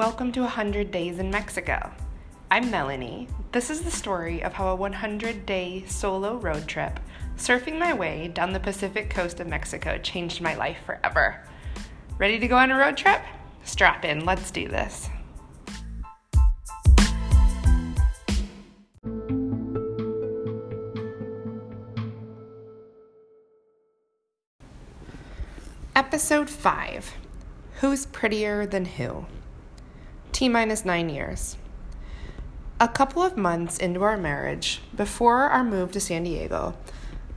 Welcome to 100 Days in Mexico. I'm Melanie. This is the story of how a 100 day solo road trip, surfing my way down the Pacific coast of Mexico, changed my life forever. Ready to go on a road trip? Strap in, let's do this. Episode 5 Who's Prettier Than Who? T minus nine years. A couple of months into our marriage, before our move to San Diego,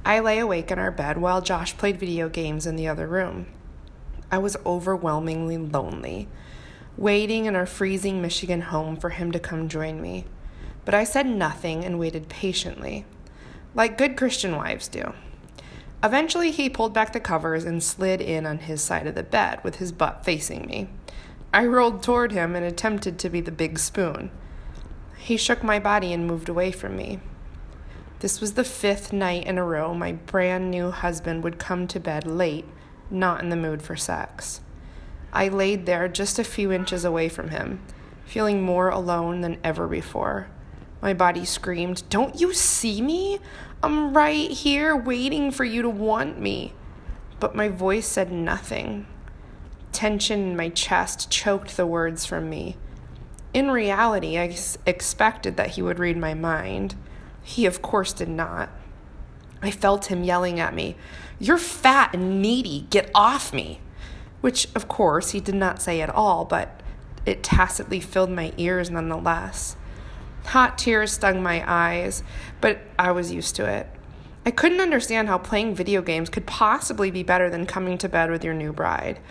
I lay awake in our bed while Josh played video games in the other room. I was overwhelmingly lonely, waiting in our freezing Michigan home for him to come join me. But I said nothing and waited patiently, like good Christian wives do. Eventually, he pulled back the covers and slid in on his side of the bed with his butt facing me. I rolled toward him and attempted to be the big spoon. He shook my body and moved away from me. This was the fifth night in a row my brand new husband would come to bed late, not in the mood for sex. I laid there just a few inches away from him, feeling more alone than ever before. My body screamed, Don't you see me? I'm right here waiting for you to want me. But my voice said nothing. Tension in my chest choked the words from me. In reality, I expected that he would read my mind. He, of course, did not. I felt him yelling at me, You're fat and needy, get off me! Which, of course, he did not say at all, but it tacitly filled my ears nonetheless. Hot tears stung my eyes, but I was used to it. I couldn't understand how playing video games could possibly be better than coming to bed with your new bride.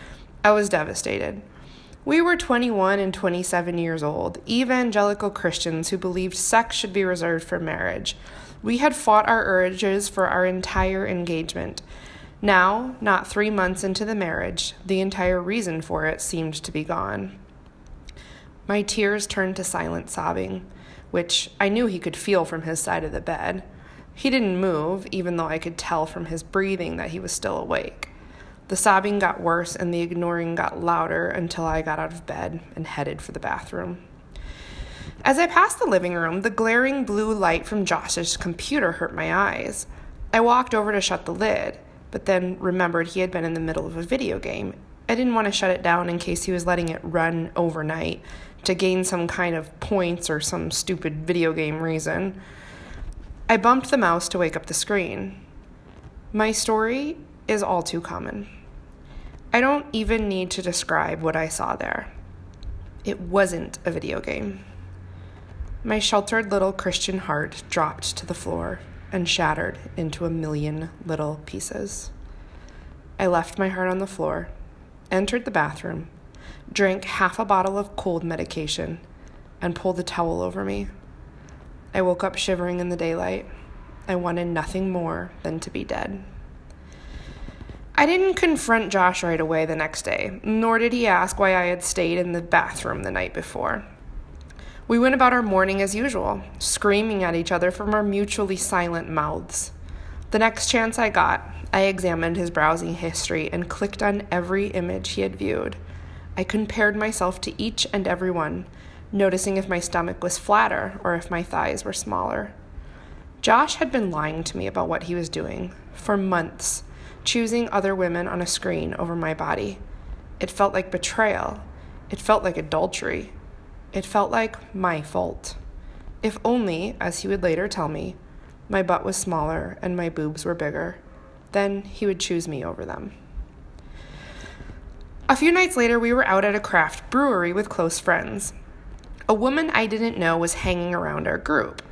I was devastated. We were 21 and 27 years old, evangelical Christians who believed sex should be reserved for marriage. We had fought our urges for our entire engagement. Now, not three months into the marriage, the entire reason for it seemed to be gone. My tears turned to silent sobbing, which I knew he could feel from his side of the bed. He didn't move, even though I could tell from his breathing that he was still awake. The sobbing got worse and the ignoring got louder until I got out of bed and headed for the bathroom. As I passed the living room, the glaring blue light from Josh's computer hurt my eyes. I walked over to shut the lid, but then remembered he had been in the middle of a video game. I didn't want to shut it down in case he was letting it run overnight to gain some kind of points or some stupid video game reason. I bumped the mouse to wake up the screen. My story is all too common. I don't even need to describe what I saw there. It wasn't a video game. My sheltered little Christian heart dropped to the floor and shattered into a million little pieces. I left my heart on the floor, entered the bathroom, drank half a bottle of cold medication, and pulled a towel over me. I woke up shivering in the daylight. I wanted nothing more than to be dead. I didn't confront Josh right away the next day, nor did he ask why I had stayed in the bathroom the night before. We went about our morning as usual, screaming at each other from our mutually silent mouths. The next chance I got, I examined his browsing history and clicked on every image he had viewed. I compared myself to each and every one, noticing if my stomach was flatter or if my thighs were smaller. Josh had been lying to me about what he was doing for months choosing other women on a screen over my body. It felt like betrayal. It felt like adultery. It felt like my fault. If only, as he would later tell me, my butt was smaller and my boobs were bigger, then he would choose me over them. A few nights later, we were out at a craft brewery with close friends. A woman I didn't know was hanging around our group.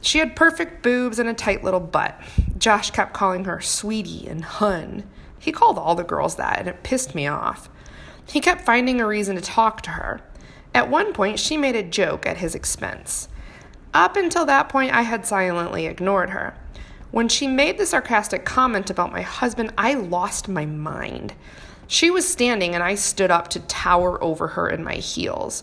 She had perfect boobs and a tight little butt. Josh kept calling her sweetie and hun. He called all the girls that, and it pissed me off. He kept finding a reason to talk to her. At one point, she made a joke at his expense. Up until that point, I had silently ignored her. When she made the sarcastic comment about my husband, I lost my mind. She was standing, and I stood up to tower over her in my heels.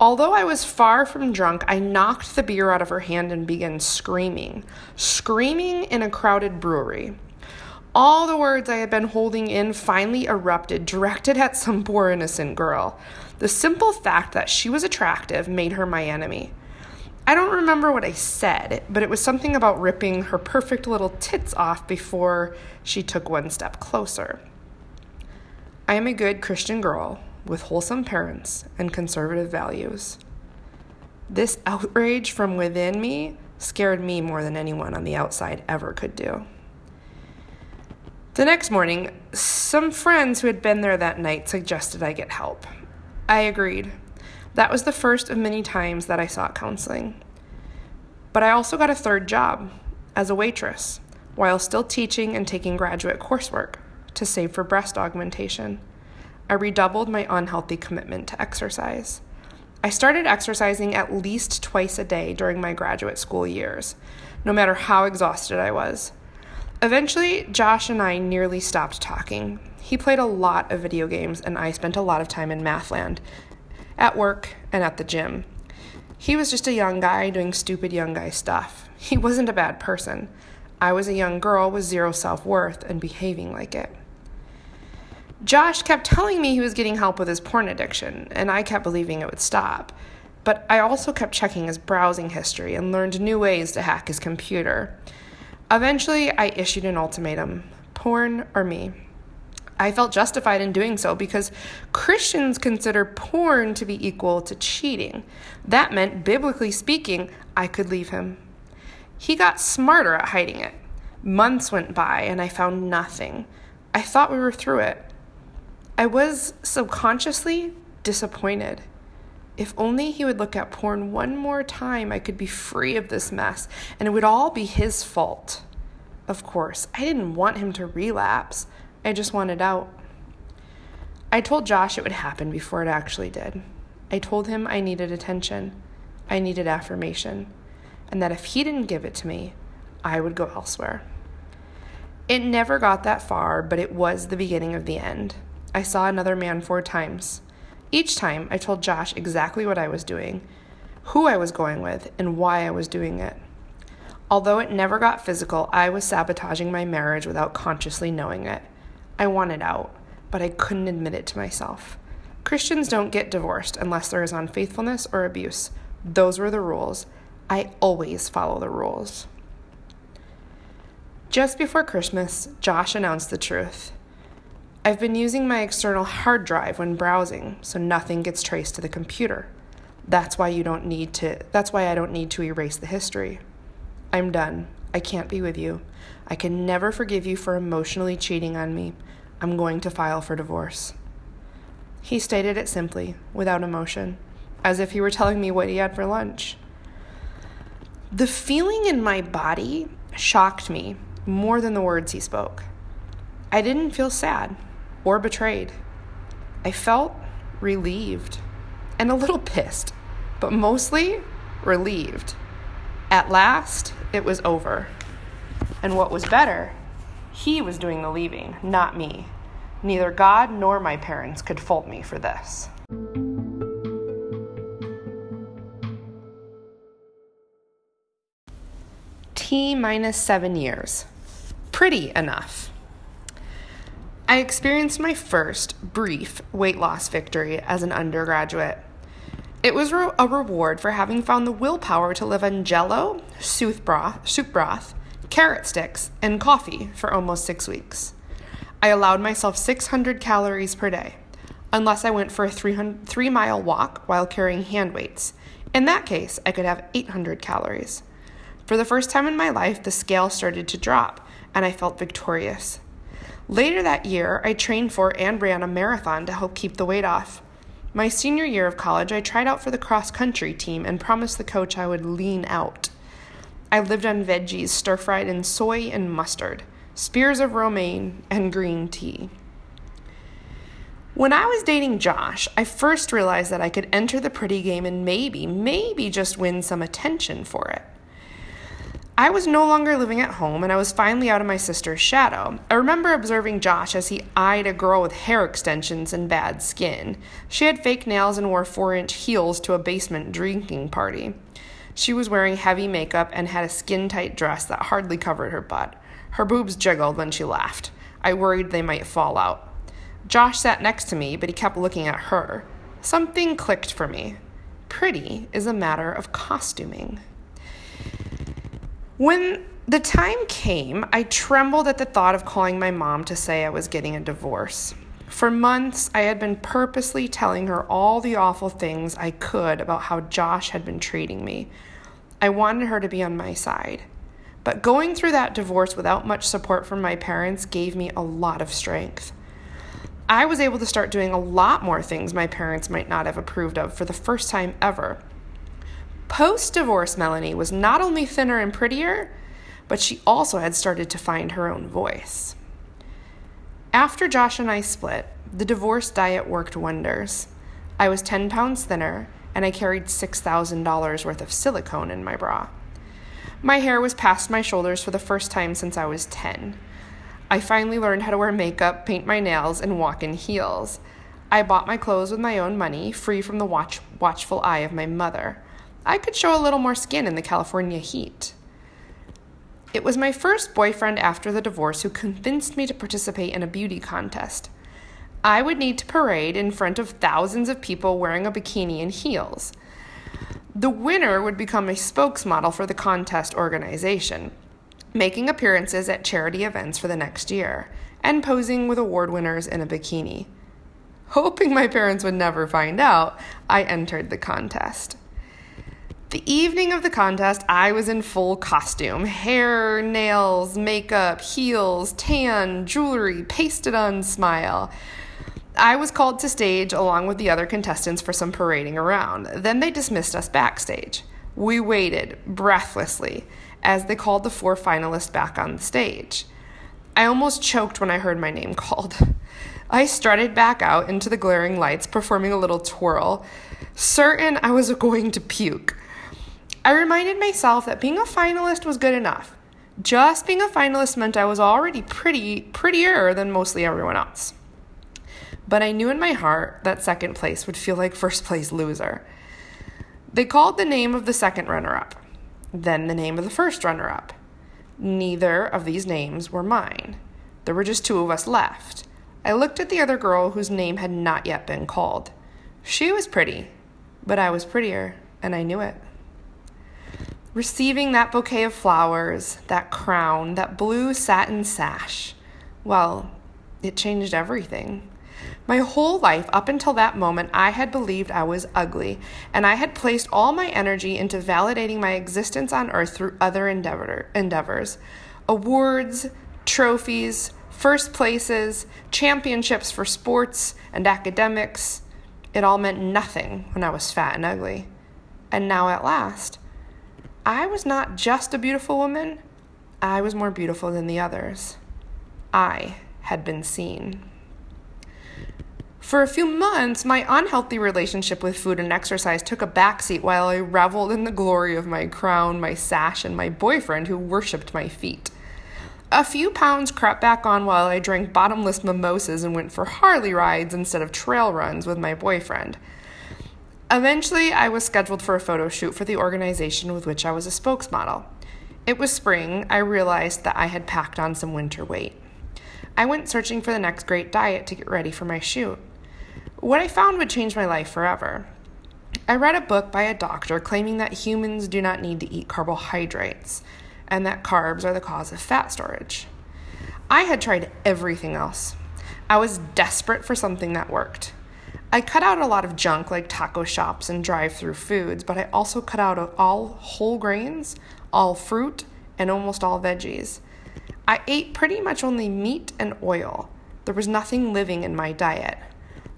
Although I was far from drunk, I knocked the beer out of her hand and began screaming. Screaming in a crowded brewery. All the words I had been holding in finally erupted, directed at some poor innocent girl. The simple fact that she was attractive made her my enemy. I don't remember what I said, but it was something about ripping her perfect little tits off before she took one step closer. I am a good Christian girl with wholesome parents and conservative values. This outrage from within me scared me more than anyone on the outside ever could do. The next morning, some friends who had been there that night suggested I get help. I agreed. That was the first of many times that I sought counseling. But I also got a third job as a waitress while still teaching and taking graduate coursework to save for breast augmentation. I redoubled my unhealthy commitment to exercise. I started exercising at least twice a day during my graduate school years, no matter how exhausted I was. Eventually, Josh and I nearly stopped talking. He played a lot of video games, and I spent a lot of time in Mathland, at work, and at the gym. He was just a young guy doing stupid young guy stuff. He wasn't a bad person. I was a young girl with zero self worth and behaving like it. Josh kept telling me he was getting help with his porn addiction, and I kept believing it would stop. But I also kept checking his browsing history and learned new ways to hack his computer. Eventually, I issued an ultimatum porn or me. I felt justified in doing so because Christians consider porn to be equal to cheating. That meant, biblically speaking, I could leave him. He got smarter at hiding it. Months went by and I found nothing. I thought we were through it. I was subconsciously disappointed. If only he would look at porn one more time, I could be free of this mess, and it would all be his fault. Of course, I didn't want him to relapse, I just wanted out. I told Josh it would happen before it actually did. I told him I needed attention, I needed affirmation, and that if he didn't give it to me, I would go elsewhere. It never got that far, but it was the beginning of the end. I saw another man four times. Each time, I told Josh exactly what I was doing, who I was going with, and why I was doing it. Although it never got physical, I was sabotaging my marriage without consciously knowing it. I wanted out, but I couldn't admit it to myself. Christians don't get divorced unless there is unfaithfulness or abuse. Those were the rules. I always follow the rules. Just before Christmas, Josh announced the truth. I've been using my external hard drive when browsing, so nothing gets traced to the computer. That's why you don't need to that's why I don't need to erase the history. I'm done. I can't be with you. I can never forgive you for emotionally cheating on me. I'm going to file for divorce. He stated it simply, without emotion, as if he were telling me what he had for lunch. The feeling in my body shocked me more than the words he spoke. I didn't feel sad or betrayed. I felt relieved and a little pissed, but mostly relieved. At last, it was over. And what was better, he was doing the leaving, not me. Neither God nor my parents could fault me for this. T minus seven years. Pretty enough. I experienced my first brief weight loss victory as an undergraduate. It was a reward for having found the willpower to live on jello, soup broth, soup broth, carrot sticks, and coffee for almost six weeks. I allowed myself 600 calories per day, unless I went for a three mile walk while carrying hand weights. In that case, I could have 800 calories. For the first time in my life, the scale started to drop, and I felt victorious. Later that year, I trained for and ran a marathon to help keep the weight off. My senior year of college, I tried out for the cross country team and promised the coach I would lean out. I lived on veggies stir fried in soy and mustard, spears of romaine, and green tea. When I was dating Josh, I first realized that I could enter the pretty game and maybe, maybe just win some attention for it. I was no longer living at home and I was finally out of my sister's shadow. I remember observing Josh as he eyed a girl with hair extensions and bad skin. She had fake nails and wore four inch heels to a basement drinking party. She was wearing heavy makeup and had a skin tight dress that hardly covered her butt. Her boobs jiggled when she laughed. I worried they might fall out. Josh sat next to me, but he kept looking at her. Something clicked for me. Pretty is a matter of costuming. When the time came, I trembled at the thought of calling my mom to say I was getting a divorce. For months, I had been purposely telling her all the awful things I could about how Josh had been treating me. I wanted her to be on my side. But going through that divorce without much support from my parents gave me a lot of strength. I was able to start doing a lot more things my parents might not have approved of for the first time ever. Post divorce, Melanie was not only thinner and prettier, but she also had started to find her own voice. After Josh and I split, the divorce diet worked wonders. I was 10 pounds thinner, and I carried $6,000 worth of silicone in my bra. My hair was past my shoulders for the first time since I was 10. I finally learned how to wear makeup, paint my nails, and walk in heels. I bought my clothes with my own money, free from the watch- watchful eye of my mother. I could show a little more skin in the California heat. It was my first boyfriend after the divorce who convinced me to participate in a beauty contest. I would need to parade in front of thousands of people wearing a bikini and heels. The winner would become a spokesmodel for the contest organization making appearances at charity events for the next year, and posing with award winners in a bikini. Hoping my parents would never find out, I entered the contest. The evening of the contest, I was in full costume hair, nails, makeup, heels, tan, jewelry, pasted on smile. I was called to stage along with the other contestants for some parading around. Then they dismissed us backstage. We waited breathlessly as they called the four finalists back on the stage. I almost choked when I heard my name called. I strutted back out into the glaring lights, performing a little twirl, certain I was going to puke. I reminded myself that being a finalist was good enough. Just being a finalist meant I was already pretty, prettier than mostly everyone else. But I knew in my heart that second place would feel like first place loser. They called the name of the second runner up then the name of the first runner up. Neither of these names were mine. There were just two of us left. I looked at the other girl whose name had not yet been called. She was pretty, but I was prettier, and I knew it. Receiving that bouquet of flowers, that crown, that blue satin sash, well, it changed everything. My whole life, up until that moment, I had believed I was ugly, and I had placed all my energy into validating my existence on earth through other endeavor, endeavors awards, trophies, first places, championships for sports and academics. It all meant nothing when I was fat and ugly. And now, at last, I was not just a beautiful woman, I was more beautiful than the others. I had been seen. For a few months, my unhealthy relationship with food and exercise took a backseat while I reveled in the glory of my crown, my sash, and my boyfriend who worshipped my feet. A few pounds crept back on while I drank bottomless mimosas and went for Harley rides instead of trail runs with my boyfriend. Eventually, I was scheduled for a photo shoot for the organization with which I was a spokesmodel. It was spring. I realized that I had packed on some winter weight. I went searching for the next great diet to get ready for my shoot what I found would change my life forever. I read a book by a doctor claiming that humans do not need to eat carbohydrates and that carbs are the cause of fat storage. I had tried everything else. I was desperate for something that worked. I cut out a lot of junk like taco shops and drive through foods, but I also cut out all whole grains, all fruit, and almost all veggies. I ate pretty much only meat and oil. There was nothing living in my diet.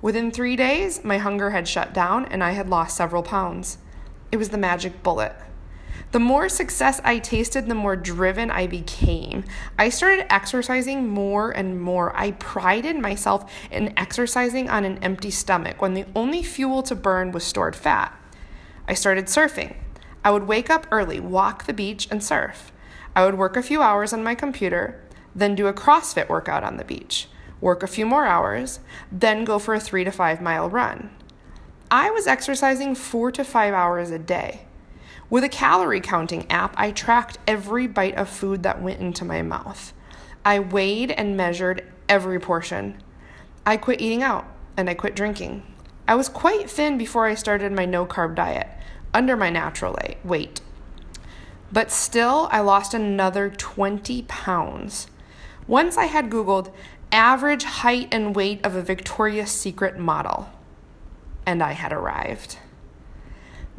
Within three days, my hunger had shut down and I had lost several pounds. It was the magic bullet. The more success I tasted, the more driven I became. I started exercising more and more. I prided myself in exercising on an empty stomach when the only fuel to burn was stored fat. I started surfing. I would wake up early, walk the beach, and surf. I would work a few hours on my computer, then do a CrossFit workout on the beach work a few more hours, then go for a three to five mile run. I was exercising four to five hours a day. With a calorie counting app, I tracked every bite of food that went into my mouth. I weighed and measured every portion. I quit eating out and I quit drinking. I was quite thin before I started my no carb diet, under my natural weight. But still, I lost another 20 pounds. Once I had Googled average height and weight of a Victoria's Secret model, and I had arrived.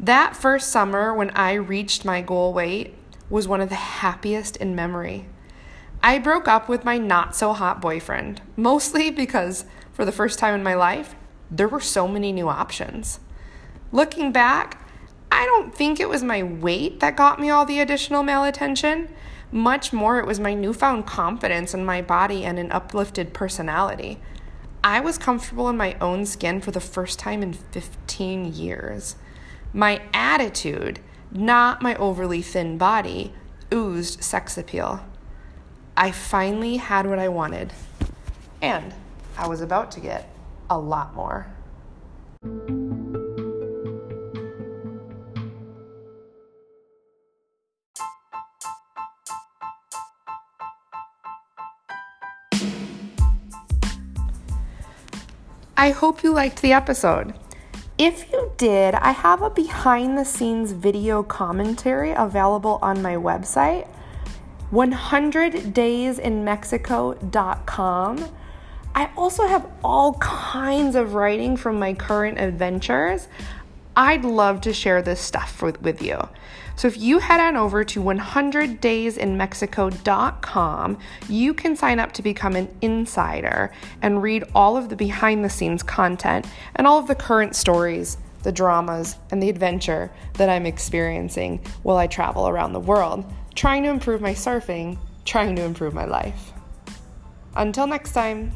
That first summer, when I reached my goal weight, was one of the happiest in memory. I broke up with my not so hot boyfriend, mostly because for the first time in my life, there were so many new options. Looking back, I don't think it was my weight that got me all the additional male attention. Much more, it was my newfound confidence in my body and an uplifted personality. I was comfortable in my own skin for the first time in 15 years. My attitude, not my overly thin body, oozed sex appeal. I finally had what I wanted, and I was about to get a lot more. I hope you liked the episode. If you did, I have a behind the scenes video commentary available on my website, 100daysinmexico.com. I also have all kinds of writing from my current adventures. I'd love to share this stuff with, with you. So if you head on over to 100daysinmexico.com, you can sign up to become an insider and read all of the behind the scenes content and all of the current stories, the dramas, and the adventure that I'm experiencing while I travel around the world, trying to improve my surfing, trying to improve my life. Until next time.